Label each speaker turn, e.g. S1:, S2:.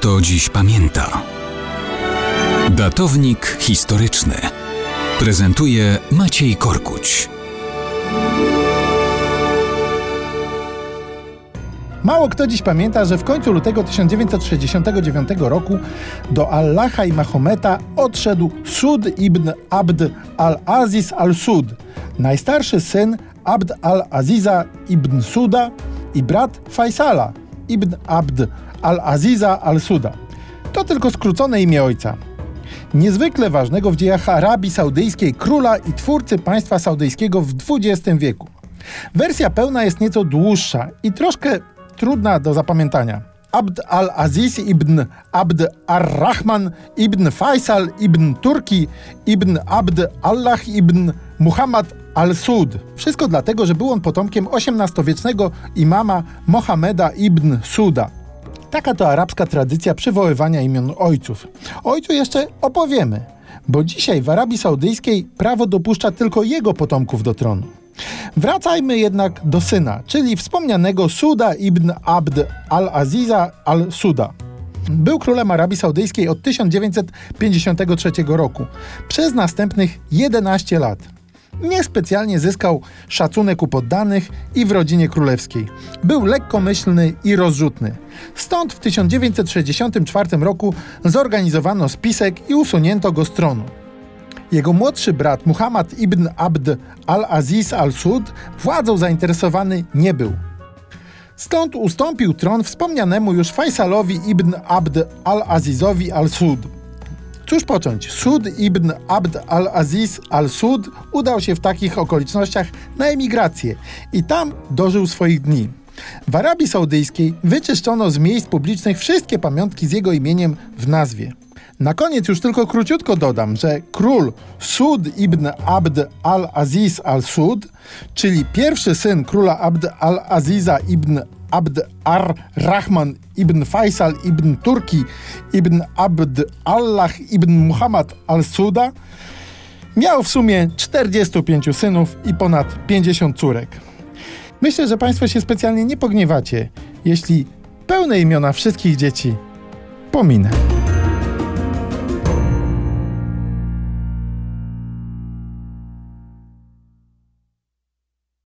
S1: kto dziś pamięta. Datownik historyczny prezentuje Maciej Korkuć.
S2: Mało kto dziś pamięta, że w końcu lutego 1969 roku do Allaha i Mahometa odszedł Sud ibn Abd al-Aziz al-Sud, najstarszy syn Abd al-Aziza ibn Suda i brat Faisala ibn Abd al-Aziza al-Suda. To tylko skrócone imię ojca. Niezwykle ważnego w dziejach Arabii Saudyjskiej króla i twórcy państwa saudyjskiego w XX wieku. Wersja pełna jest nieco dłuższa i troszkę trudna do zapamiętania. Abd al-Aziz ibn Abd ar-Rahman ibn Faisal ibn Turki ibn Abd Allah ibn Muhammad al-Sud. Wszystko dlatego, że był on potomkiem XVIII-wiecznego imama Mohameda ibn Suda. Taka to arabska tradycja przywoływania imion ojców. Ojcu jeszcze opowiemy, bo dzisiaj w Arabii Saudyjskiej prawo dopuszcza tylko jego potomków do tronu. Wracajmy jednak do syna, czyli wspomnianego Suda ibn Abd al-Aziza al-Suda. Był królem Arabii Saudyjskiej od 1953 roku, przez następnych 11 lat. Niespecjalnie zyskał szacunek u poddanych i w rodzinie królewskiej. Był lekkomyślny i rozrzutny. Stąd w 1964 roku zorganizowano spisek i usunięto go z tronu. Jego młodszy brat Muhammad ibn Abd al-Aziz al-Sud władzą zainteresowany nie był. Stąd ustąpił tron wspomnianemu już Faisalowi ibn Abd al-Azizowi al-Sud. Cóż począć? Sud ibn Abd al-Aziz al-Sud udał się w takich okolicznościach na emigrację i tam dożył swoich dni. W Arabii Saudyjskiej wyczyszczono z miejsc publicznych wszystkie pamiątki z jego imieniem w nazwie. Na koniec już tylko króciutko dodam, że król Sud ibn Abd al-Aziz al-Sud, czyli pierwszy syn króla Abd al-Aziza ibn Abd ar-Rahman ibn Faisal ibn Turki ibn Abd Allah ibn Muhammad al-Suda, miał w sumie 45 synów i ponad 50 córek. Myślę, że Państwo się specjalnie nie pogniewacie, jeśli pełne imiona wszystkich dzieci pominę.